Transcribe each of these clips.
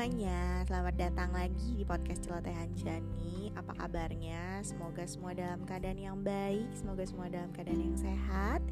semuanya, selamat datang lagi di podcast Celotehan Jani Apa kabarnya? Semoga semua dalam keadaan yang baik Semoga semua dalam keadaan yang sehat.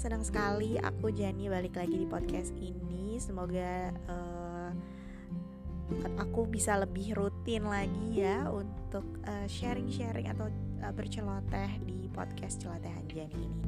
Senang sekali aku Jani balik lagi di podcast ini. Semoga uh, aku bisa lebih rutin lagi ya Untuk eh, sharing-sharing uh, atau uh, berceloteh di podcast Celotehan Jani ini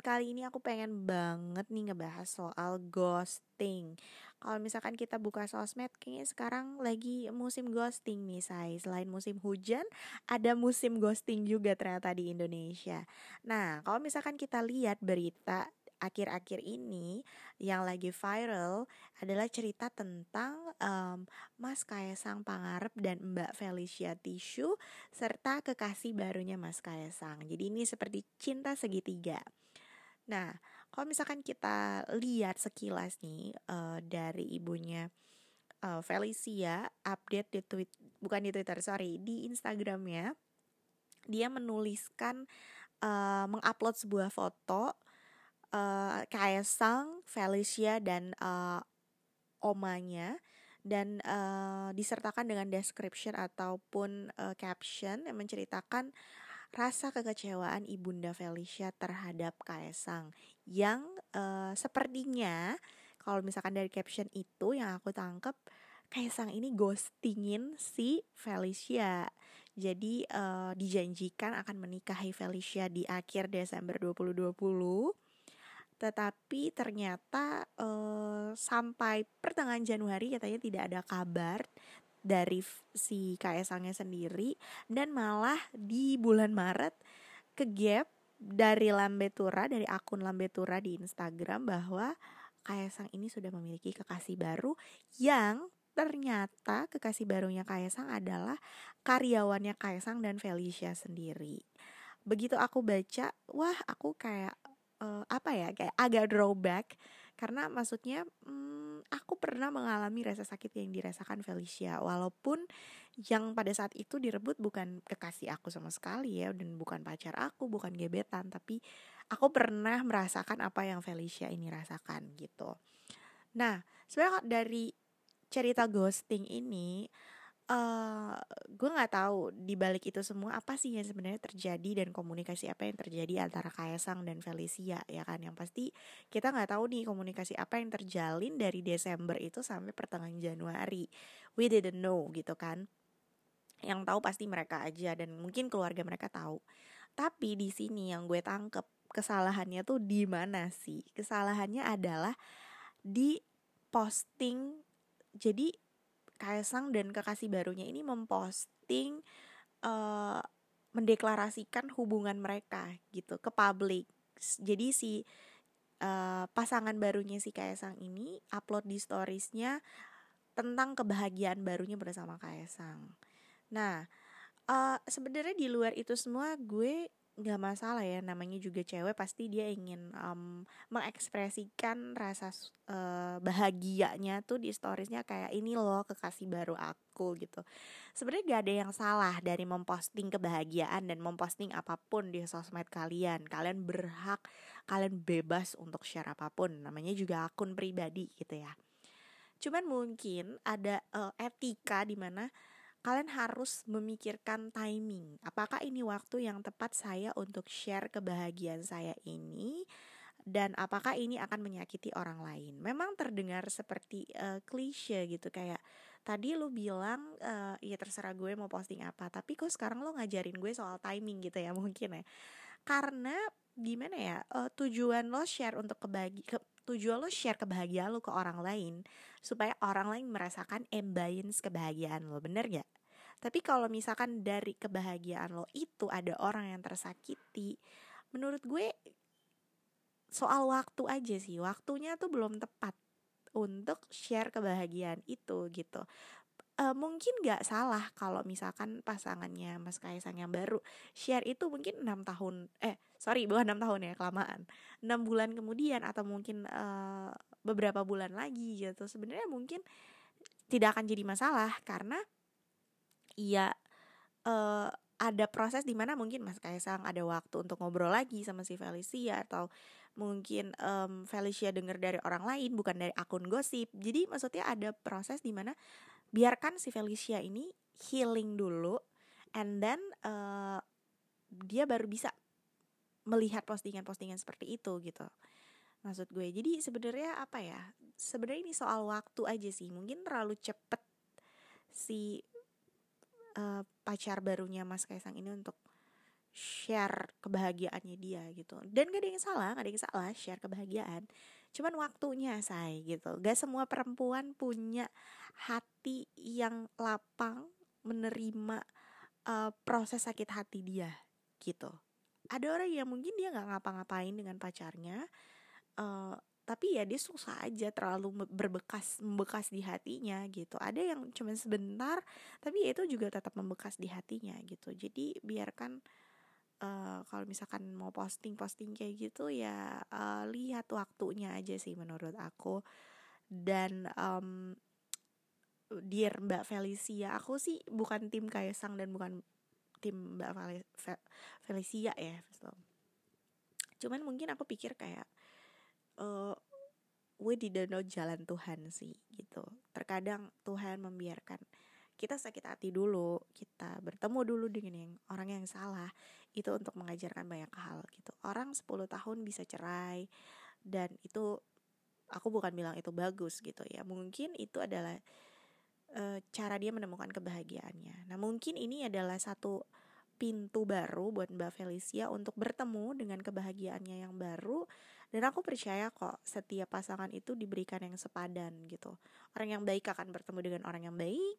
kali ini aku pengen banget nih ngebahas soal ghosting. Kalau misalkan kita buka sosmed, kayaknya sekarang lagi musim ghosting nih, say. Selain musim hujan, ada musim ghosting juga ternyata di Indonesia. Nah, kalau misalkan kita lihat berita akhir-akhir ini yang lagi viral adalah cerita tentang um, Mas Kaisang Pangarep dan Mbak Felicia Tisu serta kekasih barunya Mas Kaisang. Jadi ini seperti cinta segitiga. Nah, kalau misalkan kita lihat sekilas nih uh, dari ibunya uh, Felicia update di tweet bukan di Twitter sorry di Instagramnya dia menuliskan uh, mengupload sebuah foto uh, Kaisang, Felicia dan uh, omanya dan uh, disertakan dengan description ataupun uh, caption yang menceritakan rasa kekecewaan Ibunda Felicia terhadap Kaisang yang uh, sepertinya kalau misalkan dari caption itu yang aku tangkep Kaisang ini ghostingin si Felicia. Jadi uh, dijanjikan akan menikahi Felicia di akhir Desember 2020. Tetapi ternyata uh, sampai pertengahan Januari katanya tidak ada kabar dari si Kaisangnya sendiri dan malah di bulan Maret ke gap dari Lambetura dari akun Lambetura di Instagram bahwa Kaisang ini sudah memiliki kekasih baru yang ternyata kekasih barunya Kaisang adalah karyawannya Kaisang dan Felicia sendiri. Begitu aku baca, wah aku kayak uh, apa ya kayak agak drawback karena maksudnya hmm, aku pernah mengalami rasa sakit yang dirasakan Felicia walaupun yang pada saat itu direbut bukan kekasih aku sama sekali ya dan bukan pacar aku bukan gebetan tapi aku pernah merasakan apa yang Felicia ini rasakan gitu. Nah sebenarnya dari cerita ghosting ini uh, gue nggak tahu di balik itu semua apa sih yang sebenarnya terjadi dan komunikasi apa yang terjadi antara Kaisang dan Felicia ya kan? Yang pasti kita nggak tahu nih komunikasi apa yang terjalin dari Desember itu sampai pertengahan Januari. We didn't know gitu kan? Yang tahu pasti mereka aja dan mungkin keluarga mereka tahu. Tapi di sini yang gue tangkep kesalahannya tuh di mana sih? Kesalahannya adalah di posting jadi Kaisang dan kekasih barunya ini memposting uh, mendeklarasikan hubungan mereka gitu ke publik. Jadi si uh, pasangan barunya si Kaisang ini upload di storiesnya tentang kebahagiaan barunya bersama Kaisang. Nah, uh, sebenarnya di luar itu semua gue nggak masalah ya namanya juga cewek pasti dia ingin um, mengekspresikan rasa uh, bahagianya tuh di storiesnya kayak ini loh kekasih baru aku gitu. Sebenarnya gak ada yang salah dari memposting kebahagiaan dan memposting apa pun di sosmed kalian. Kalian berhak kalian bebas untuk share apa pun namanya juga akun pribadi gitu ya. Cuman mungkin ada uh, etika di mana kalian harus memikirkan timing. Apakah ini waktu yang tepat saya untuk share kebahagiaan saya ini? Dan apakah ini akan menyakiti orang lain? Memang terdengar seperti uh, klise gitu kayak tadi lu bilang uh, ya terserah gue mau posting apa, tapi kok sekarang lo ngajarin gue soal timing gitu ya mungkin ya. Karena gimana ya uh, tujuan lo share untuk kebagi ke, tujuan lo share kebahagiaan lo ke orang lain supaya orang lain merasakan ambience kebahagiaan lo bener gak? Tapi kalau misalkan dari kebahagiaan lo itu ada orang yang tersakiti menurut gue soal waktu aja sih. Waktunya tuh belum tepat untuk share kebahagiaan itu gitu. Uh, mungkin gak salah kalau misalkan pasangannya Mas Kaisang yang baru share itu mungkin enam tahun eh sorry bukan enam tahun ya kelamaan. Enam bulan kemudian atau mungkin uh, beberapa bulan lagi gitu. Sebenarnya mungkin tidak akan jadi masalah karena iya uh, ada proses di mana mungkin Mas Kaisang ada waktu untuk ngobrol lagi sama si Felicia atau mungkin um, Felicia dengar dari orang lain bukan dari akun gosip. Jadi maksudnya ada proses di mana biarkan si Felicia ini healing dulu and then uh, dia baru bisa melihat postingan-postingan seperti itu gitu. Maksud gue. Jadi sebenarnya apa ya? Sebenarnya ini soal waktu aja sih. Mungkin terlalu cepet si uh, pacar barunya Mas Kaisang ini untuk share kebahagiaannya dia gitu. Dan gak ada yang salah gak ada yang salah share kebahagiaan. Cuman waktunya say gitu. Gak semua perempuan punya hati yang lapang menerima uh, proses sakit hati dia gitu. Ada orang yang mungkin dia nggak ngapa-ngapain dengan pacarnya uh, tapi ya dia susah aja terlalu berbekas membekas di hatinya gitu. Ada yang cuma sebentar tapi ya itu juga tetap membekas di hatinya gitu. Jadi biarkan uh, kalau misalkan mau posting posting kayak gitu ya uh, lihat waktunya aja sih menurut aku. Dan um, dear Mbak Felicia aku sih bukan tim Kaisang dan bukan tim Mbak Felicia ya cuman mungkin aku pikir kayak uh, we didn't know jalan Tuhan sih gitu. Terkadang Tuhan membiarkan kita sakit hati dulu kita bertemu dulu dengan yang orang yang salah itu untuk mengajarkan banyak hal gitu. Orang 10 tahun bisa cerai dan itu aku bukan bilang itu bagus gitu ya. Mungkin itu adalah e, cara dia menemukan kebahagiaannya. Nah mungkin ini adalah satu pintu baru buat Mbak Felicia untuk bertemu dengan kebahagiaannya yang baru dan aku percaya kok setiap pasangan itu diberikan yang sepadan gitu. Orang yang baik akan bertemu dengan orang yang baik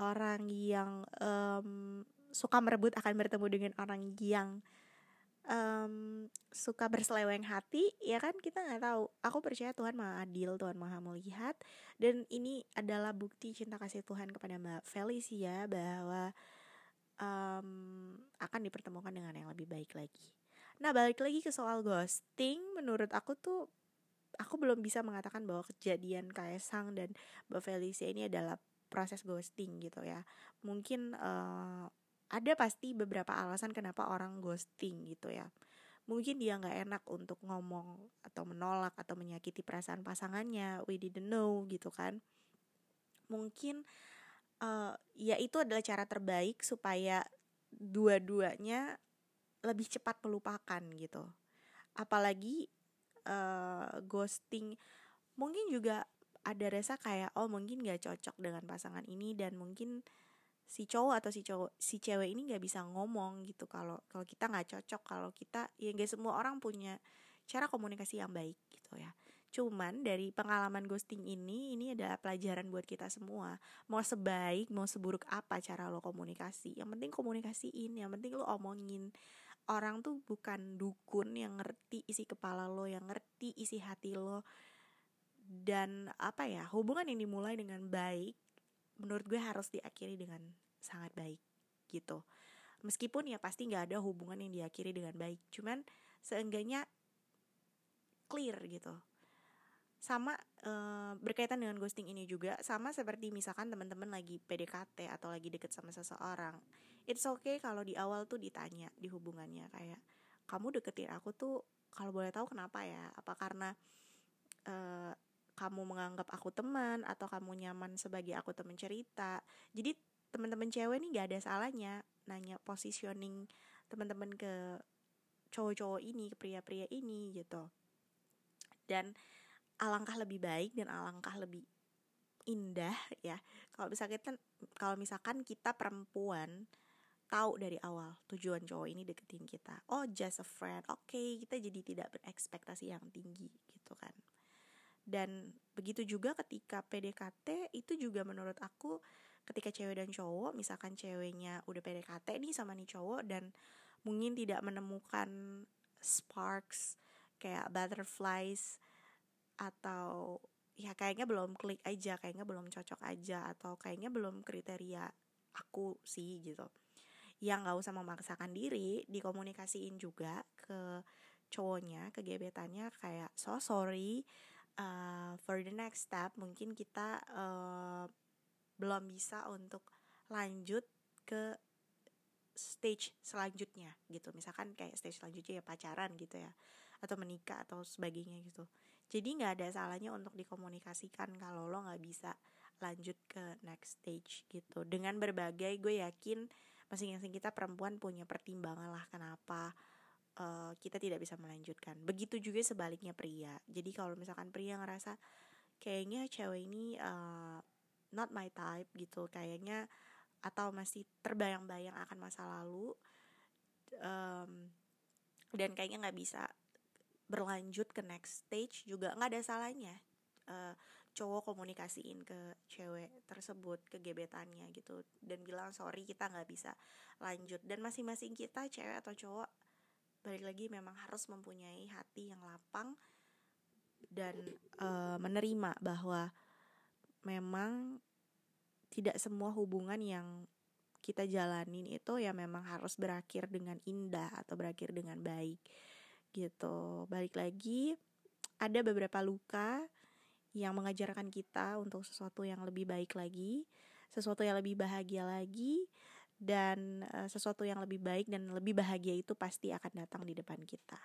orang yang um, suka merebut akan bertemu dengan orang yang um, suka berseleweng hati ya kan? Kita nggak tahu. Aku percaya Tuhan maha adil Tuhan maha melihat. Dan ini adalah bukti cinta kasih Tuhan kepada Mbak Felicia bahwa um, akan dipertemukan dengan yang lebih baik lagi Nah balik lagi ke soal ghosting Menurut aku tuh Aku belum bisa mengatakan bahwa kejadian Kaisang dan Mbak Felicia ini adalah proses ghosting gitu ya. Mungkin uh, ada pasti beberapa alasan kenapa orang ghosting gitu ya. Mungkin dia nggak enak untuk ngomong atau menolak atau menyakiti perasaan pasangannya We didn't know gitu kan. Mungkin uh, ya itu adalah cara terbaik supaya dua-duanya lebih cepat melupakan gitu. Apalagi uh, ghosting mungkin juga ada rasa kayak oh mungkin gak cocok dengan pasangan ini dan mungkin si cowok atau si cowok si cewek ini nggak bisa ngomong gitu. Kalau kalau kita nggak cocok kalau kita ya gak semua orang punya cara komunikasi yang baik gitu ya. Cuman dari pengalaman ghosting ini ini adalah pelajaran buat kita semua. Mau sebaik mau seburuk apa cara lo komunikasi. Yang penting komunikasiin yang penting lo omongin orang tuh bukan dukun yang ngerti isi kepala lo yang ngerti isi hati lo. Dan apa ya hubungan yang dimulai dengan baik menurut gue harus diakhiri dengan sangat baik gitu. Meskipun ya pasti nggak ada hubungan yang diakhiri dengan baik cuman seenggaknya clear gitu sama e, berkaitan dengan ghosting ini juga sama seperti misalkan teman-teman lagi PDKT atau lagi deket sama seseorang it's okay kalau di awal tuh ditanya di hubungannya kayak kamu deketin aku tuh kalau boleh tahu kenapa ya? Apa karena uh, kamu menganggap aku teman atau kamu nyaman sebagai aku teman cerita? Jadi teman-teman cewek nih gak ada salahnya nanya positioning teman-teman ke cowok-cowok ini ke pria-pria ini gitu. Dan alangkah lebih baik dan alangkah lebih indah ya. Kalau misalkan kalau misalkan kita perempuan tahu dari awal tujuan cowok ini deketin kita oh just a friend. Oke okay, kita jadi tidak berekspektasi yang tinggi gitu kan. Dan begitu juga ketika PDKT itu juga menurut aku ketika cewek dan cowok misalkan ceweknya udah PDKT nih sama nih cowok dan mungkin tidak menemukan sparks kayak butterflies atau ya kayaknya belum klik aja kayaknya belum cocok aja atau kayaknya belum kriteria aku sih gitu. Yang nggak usah memaksakan diri dikomunikasiin juga ke cowoknya ke gebetannya kayak so sorry uh, for the next step mungkin kita uh, belum bisa untuk lanjut ke stage selanjutnya gitu. Misalkan kayak stage selanjutnya ya pacaran gitu ya atau menikah atau sebagainya gitu. Jadi nggak ada salahnya untuk dikomunikasikan kalau lo nggak bisa lanjut ke next stage gitu. Dengan berbagai gue yakin masing-masing kita perempuan punya pertimbangan lah kenapa uh, kita tidak bisa melanjutkan. Begitu juga sebaliknya pria. Jadi kalau misalkan pria ngerasa kayaknya cewek ini uh, not my type gitu. Kayaknya atau masih terbayang-bayang akan masa lalu um, dan kayaknya nggak bisa berlanjut ke next stage juga nggak ada salahnya uh, cowok komunikasiin ke cewek tersebut ke gebetannya gitu. Dan bilang sorry kita nggak bisa lanjut. Dan masing-masing kita cewek atau cowok balik lagi memang harus mempunyai hati yang lapang dan uh, menerima bahwa memang tidak semua hubungan yang kita jalanin itu ya memang harus berakhir dengan indah atau berakhir dengan baik gitu. Balik lagi ada beberapa luka yang mengajarkan kita untuk sesuatu yang lebih baik lagi, sesuatu yang lebih bahagia lagi dan uh, sesuatu yang lebih baik dan lebih bahagia itu pasti akan datang di depan kita.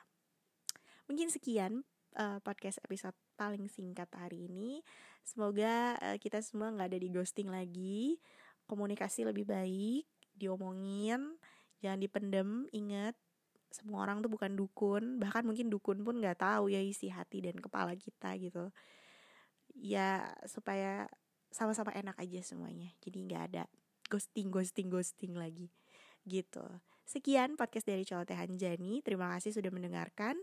Mungkin sekian uh, podcast episode paling singkat hari ini. Semoga uh, kita semua nggak ada di ghosting lagi, komunikasi lebih baik, diomongin, jangan dipendem. Ingat, semua orang tuh bukan dukun, bahkan mungkin dukun pun nggak tahu ya isi hati dan kepala kita gitu. Ya supaya sama-sama enak aja semuanya. Jadi nggak ada ghosting, ghosting, ghosting lagi gitu. Sekian podcast dari Colotehan Jani. Terima kasih sudah mendengarkan.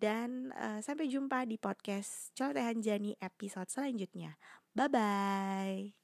Dan uh, sampai jumpa di podcast Coletehan Jani episode selanjutnya. Bye-bye.